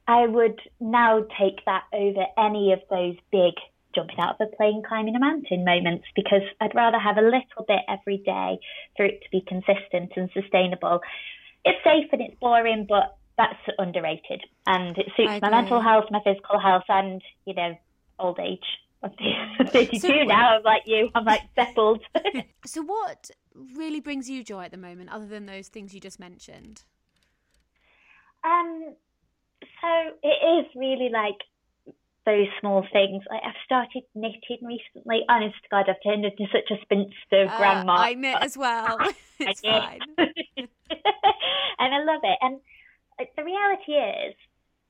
I would now take that over any of those big jumping out of a plane, climbing a mountain moments because I'd rather have a little bit every day for it to be consistent and sustainable. it's safe and it's boring, but that's underrated, and it suits my mental health, my physical health, and you know, old age. I'm 32 so, now. I'm like you. I'm like settled. so, what really brings you joy at the moment, other than those things you just mentioned? Um, so it is really like those small things. Like I've started knitting recently. Honest to God, I've turned into such a spinster uh, grandma. I knit as well. it's fine. and I love it. And the reality is,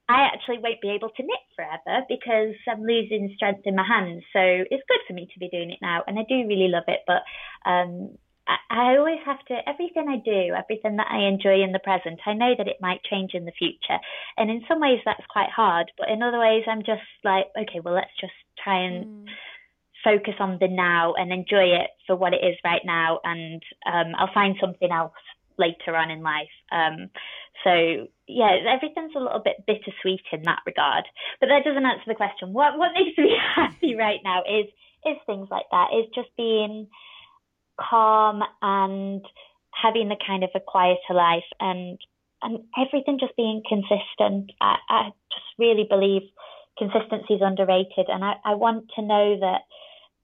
I actually won't be able to knit forever because I'm losing strength in my hands. So it's good for me to be doing it now, and I do really love it. But um, I, I always have to, everything I do, everything that I enjoy in the present, I know that it might change in the future. And in some ways, that's quite hard. But in other ways, I'm just like, okay, well, let's just try and. Mm. Focus on the now and enjoy it for what it is right now, and um, I'll find something else later on in life. Um, so yeah, everything's a little bit bittersweet in that regard. But that doesn't answer the question. What what makes me happy right now is is things like that. Is just being calm and having the kind of a quieter life and and everything just being consistent. I, I just really believe consistency is underrated and I, I want to know that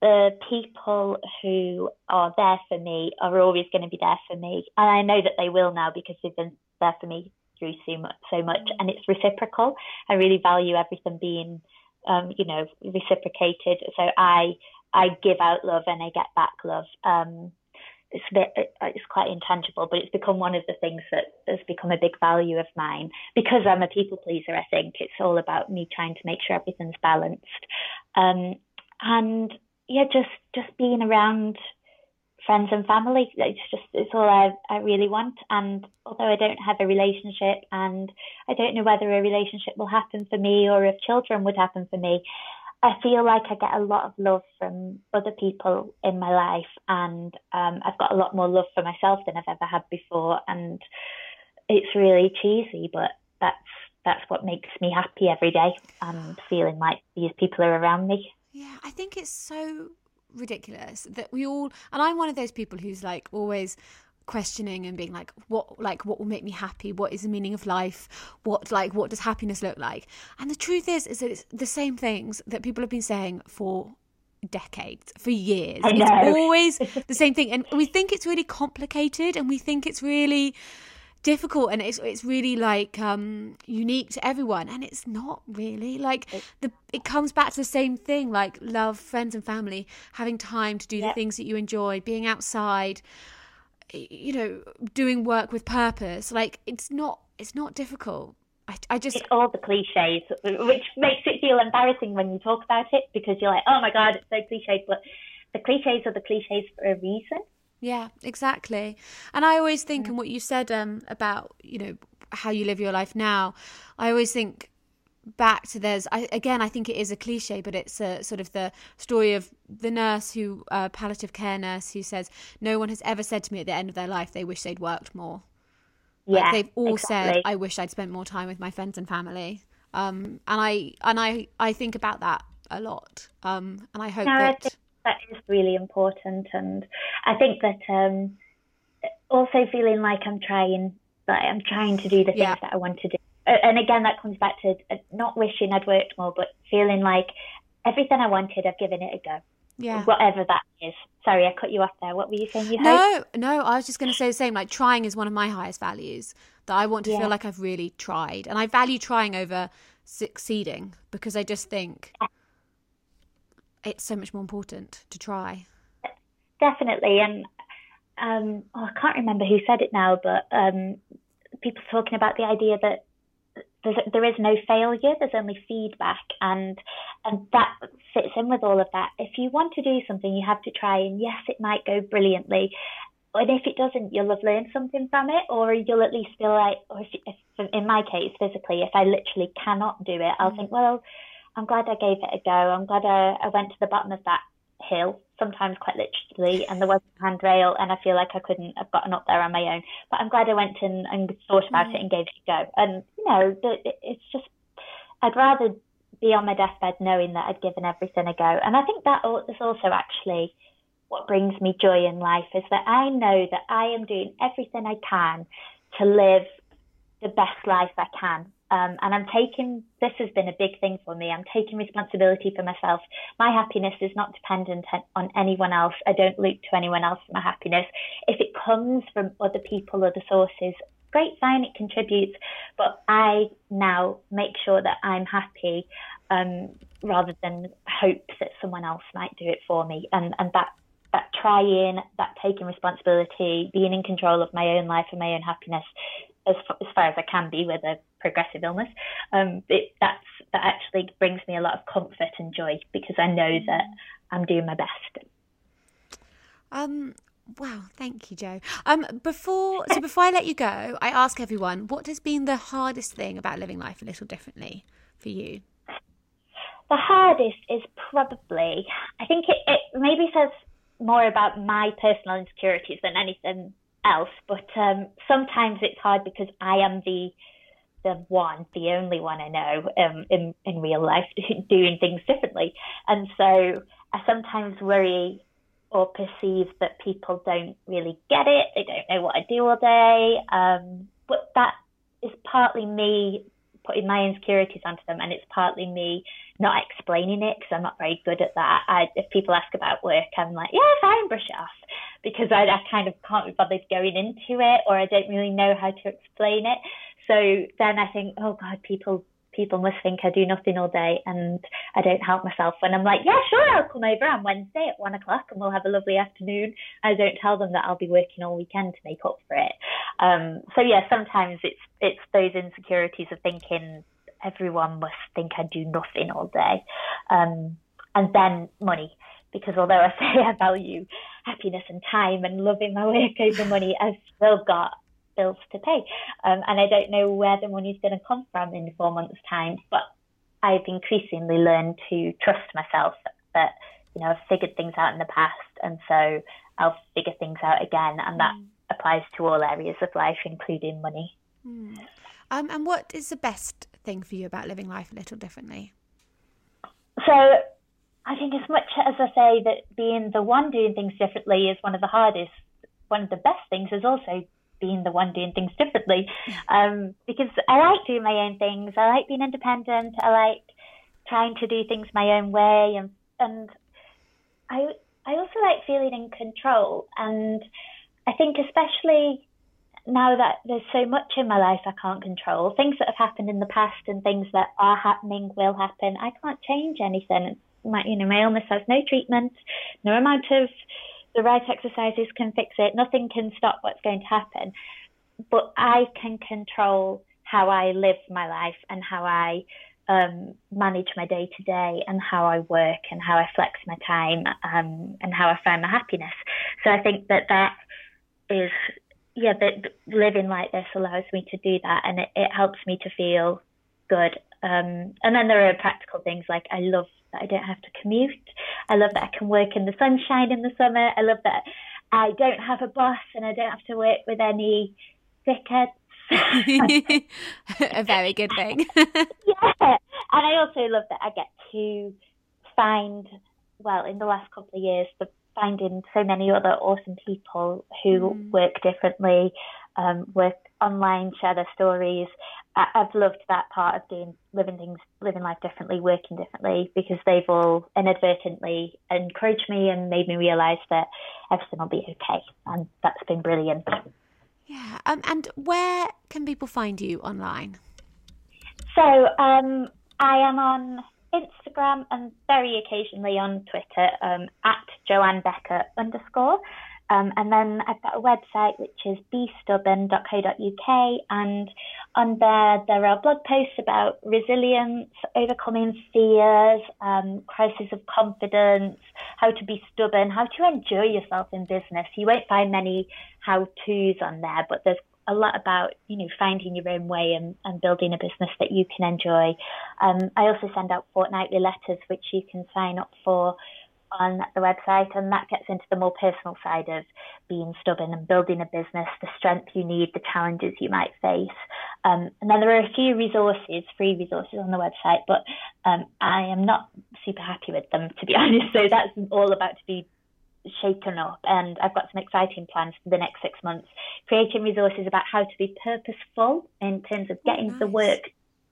the people who are there for me are always going to be there for me. And I know that they will now because they've been there for me through so much, so much and it's reciprocal. I really value everything being, um, you know, reciprocated. So I I give out love and I get back love. Um, it's a bit, it's quite intangible, but it's become one of the things that has become a big value of mine because I'm a people pleaser. I think it's all about me trying to make sure everything's balanced, um, and yeah, just just being around friends and family. It's just it's all I I really want. And although I don't have a relationship, and I don't know whether a relationship will happen for me or if children would happen for me, I feel like I get a lot of love from other people in my life, and um, I've got a lot more love for myself than I've ever had before. And it's really cheesy, but that's that's what makes me happy every day. And feeling like these people are around me. Yeah, I think it's so ridiculous that we all, and I'm one of those people who's like always questioning and being like what like what will make me happy? What is the meaning of life? What like what does happiness look like? And the truth is is that it's the same things that people have been saying for decades for years. It's always the same thing and we think it's really complicated and we think it's really difficult and it's it's really like um unique to everyone and it's not really like the it comes back to the same thing like love friends and family having time to do yep. the things that you enjoy being outside you know doing work with purpose like it's not it's not difficult I, I just it's all the cliches which makes it feel embarrassing when you talk about it because you're like oh my god it's so cliched but the cliches are the cliches for a reason yeah exactly and i always think yeah. and what you said um about you know how you live your life now i always think back to there's I, again i think it is a cliche but it's a sort of the story of the nurse who uh, palliative care nurse who says no one has ever said to me at the end of their life they wish they'd worked more yeah like they've all exactly. said i wish i'd spent more time with my friends and family um and i and i i think about that a lot um and i hope no, that I that is really important and i think that um also feeling like i'm trying like i'm trying to do the things yeah. that i want to do and again, that comes back to uh, not wishing I'd worked more, but feeling like everything I wanted, I've given it a go. Yeah. Whatever that is. Sorry, I cut you off there. What were you saying? You no, hope? no, I was just going to say the same. Like, trying is one of my highest values, that I want to yeah. feel like I've really tried. And I value trying over succeeding because I just think it's so much more important to try. Definitely. And um, oh, I can't remember who said it now, but um, people talking about the idea that there's, no failure. There's only feedback, and and that fits in with all of that. If you want to do something, you have to try, and yes, it might go brilliantly, and if it doesn't, you'll have learned something from it, or you'll at least feel like, or if, if in my case, physically, if I literally cannot do it, I'll mm. think, well, I'm glad I gave it a go. I'm glad I, I went to the bottom of that hill, sometimes quite literally, and there was a handrail, and I feel like I couldn't have gotten up there on my own. But I'm glad I went and, and thought about mm. it and gave it a go. And you know, it's just I'd rather be on my deathbed knowing that I'd given everything a go. And I think that is also actually what brings me joy in life is that I know that I am doing everything I can to live the best life I can. Um, and I'm taking, this has been a big thing for me. I'm taking responsibility for myself. My happiness is not dependent on anyone else. I don't look to anyone else for my happiness. If it comes from other people, other sources, great, fine, it contributes. But I now make sure that I'm happy um, rather than hope that someone else might do it for me. And, and that that trying, that taking responsibility, being in control of my own life and my own happiness as, as far as I can be with a progressive illness. Um, it, that's that actually brings me a lot of comfort and joy because I know that I'm doing my best. Um. Wow, thank you, Jo. Um, before so before I let you go, I ask everyone what has been the hardest thing about living life a little differently for you. The hardest is probably, I think it, it maybe says more about my personal insecurities than anything else. But um, sometimes it's hard because I am the the one, the only one I know um, in in real life doing things differently, and so I sometimes worry or perceive that people don't really get it. They don't know what I do all day. Um, but that is partly me putting my insecurities onto them, and it's partly me not explaining it because I'm not very good at that. I, if people ask about work, I'm like, yeah, fine, brush it off, because I, I kind of can't be bothered going into it, or I don't really know how to explain it. So then I think, oh God, people people must think I do nothing all day and I don't help myself. When I'm like, yeah, sure, I'll come over on Wednesday at one o'clock and we'll have a lovely afternoon. I don't tell them that I'll be working all weekend to make up for it. Um, so yeah, sometimes it's it's those insecurities of thinking everyone must think I do nothing all day. Um, and then money, because although I say I value happiness and time and loving my work over money, I've still got bills to pay. Um, and I don't know where the money's going to come from in four months' time, but I've increasingly learned to trust myself that, you know, I've figured things out in the past. And so I'll figure things out again. And that mm. Applies to all areas of life, including money. Mm. Um, and what is the best thing for you about living life a little differently? So I think as much as I say that being the one doing things differently is one of the hardest, one of the best things is also being the one doing things differently. Um, because I like doing my own things. I like being independent. I like trying to do things my own way, and and I I also like feeling in control. And I think especially now that there's so much in my life I can't control, things that have happened in the past and things that are happening will happen. I can't change anything. My, you know, my illness has no treatment, no amount of the right exercises can fix it. Nothing can stop what's going to happen. But I can control how I live my life and how I um, manage my day to day and how I work and how I flex my time um, and how I find my happiness. So I think that that is yeah, but living like this allows me to do that, and it, it helps me to feel good. Um, and then there are practical things like I love that I don't have to commute. I love that I can work in the sunshine in the summer. I love that I don't have a boss and I don't have to work with any dickheads. a very good thing. yeah. And I also love that I get to find, well, in the last couple of years, the finding so many other awesome people who mm. work differently, um, work online, share their stories. I- have loved that part of doing living things, living life differently, working differently, because they've all inadvertently encouraged me and made me realise that everything will be okay, and that's been brilliant. Yeah, um, and where can people find you online? So um, I am on Instagram and very occasionally on Twitter um, at Joanne Becker underscore. Um, and then I've got a website which is bestubborn.co.uk, and on there there are blog posts about resilience, overcoming fears, um, crisis of confidence, how to be stubborn, how to enjoy yourself in business. You won't find many how tos on there, but there's a lot about you know finding your own way and, and building a business that you can enjoy. Um, I also send out fortnightly letters which you can sign up for on the website, and that gets into the more personal side of being stubborn and building a business, the strength you need, the challenges you might face. Um, and then there are a few resources, free resources on the website, but um, I am not super happy with them to be honest. So that's all about to be shaken up and I've got some exciting plans for the next six months, creating resources about how to be purposeful in terms of getting oh, nice. the work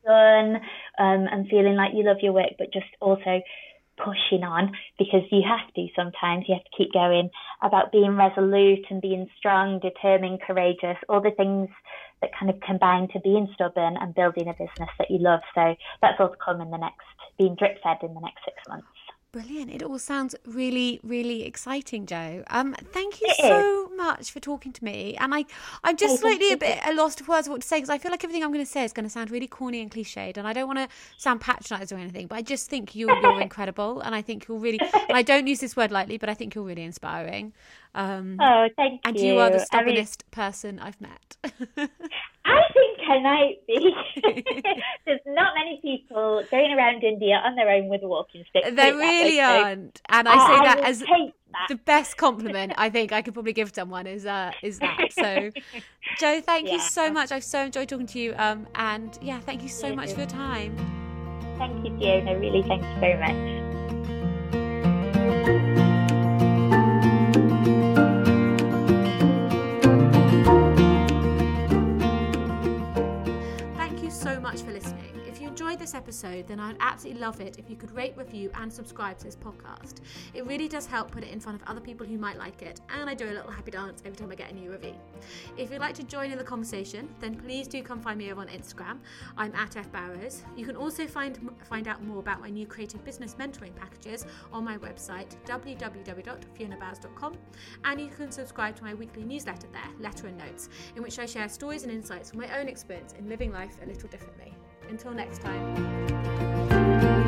done um, and feeling like you love your work, but just also pushing on because you have to sometimes. You have to keep going about being resolute and being strong, determined, courageous, all the things that kind of combine to being stubborn and building a business that you love. So that's all to come in the next, being drip fed in the next six months. Brilliant. It all sounds really, really exciting, Jo. Um, thank you it so is. much for talking to me. And I, I'm just hey, slightly a bit at lost of words of what to say because I feel like everything I'm going to say is going to sound really corny and cliched. And I don't want to sound patronised or anything, but I just think you're, you're incredible. And I think you're really, I don't use this word lightly, but I think you're really inspiring. Um, oh, thank and you. And you are the stubbornest I mean, person I've met. I think I be. There's not many people going around India on their own with a walking stick. There really aren't. And I, I say that as that. the best compliment I think I could probably give someone is uh, is that. So, Jo, thank yeah. you so much. I've so enjoyed talking to you. Um, and yeah, thank you so much for your time. Thank you, Fiona. Really, thank you very much. much for listening enjoyed this episode, then I'd absolutely love it if you could rate, review, and subscribe to this podcast. It really does help put it in front of other people who might like it, and I do a little happy dance every time I get a new review. If you'd like to join in the conversation, then please do come find me over on Instagram. I'm at F Barrows. You can also find find out more about my new creative business mentoring packages on my website www.fionabarrows.com, and you can subscribe to my weekly newsletter there, Letter and Notes, in which I share stories and insights from my own experience in living life a little differently. Until next time.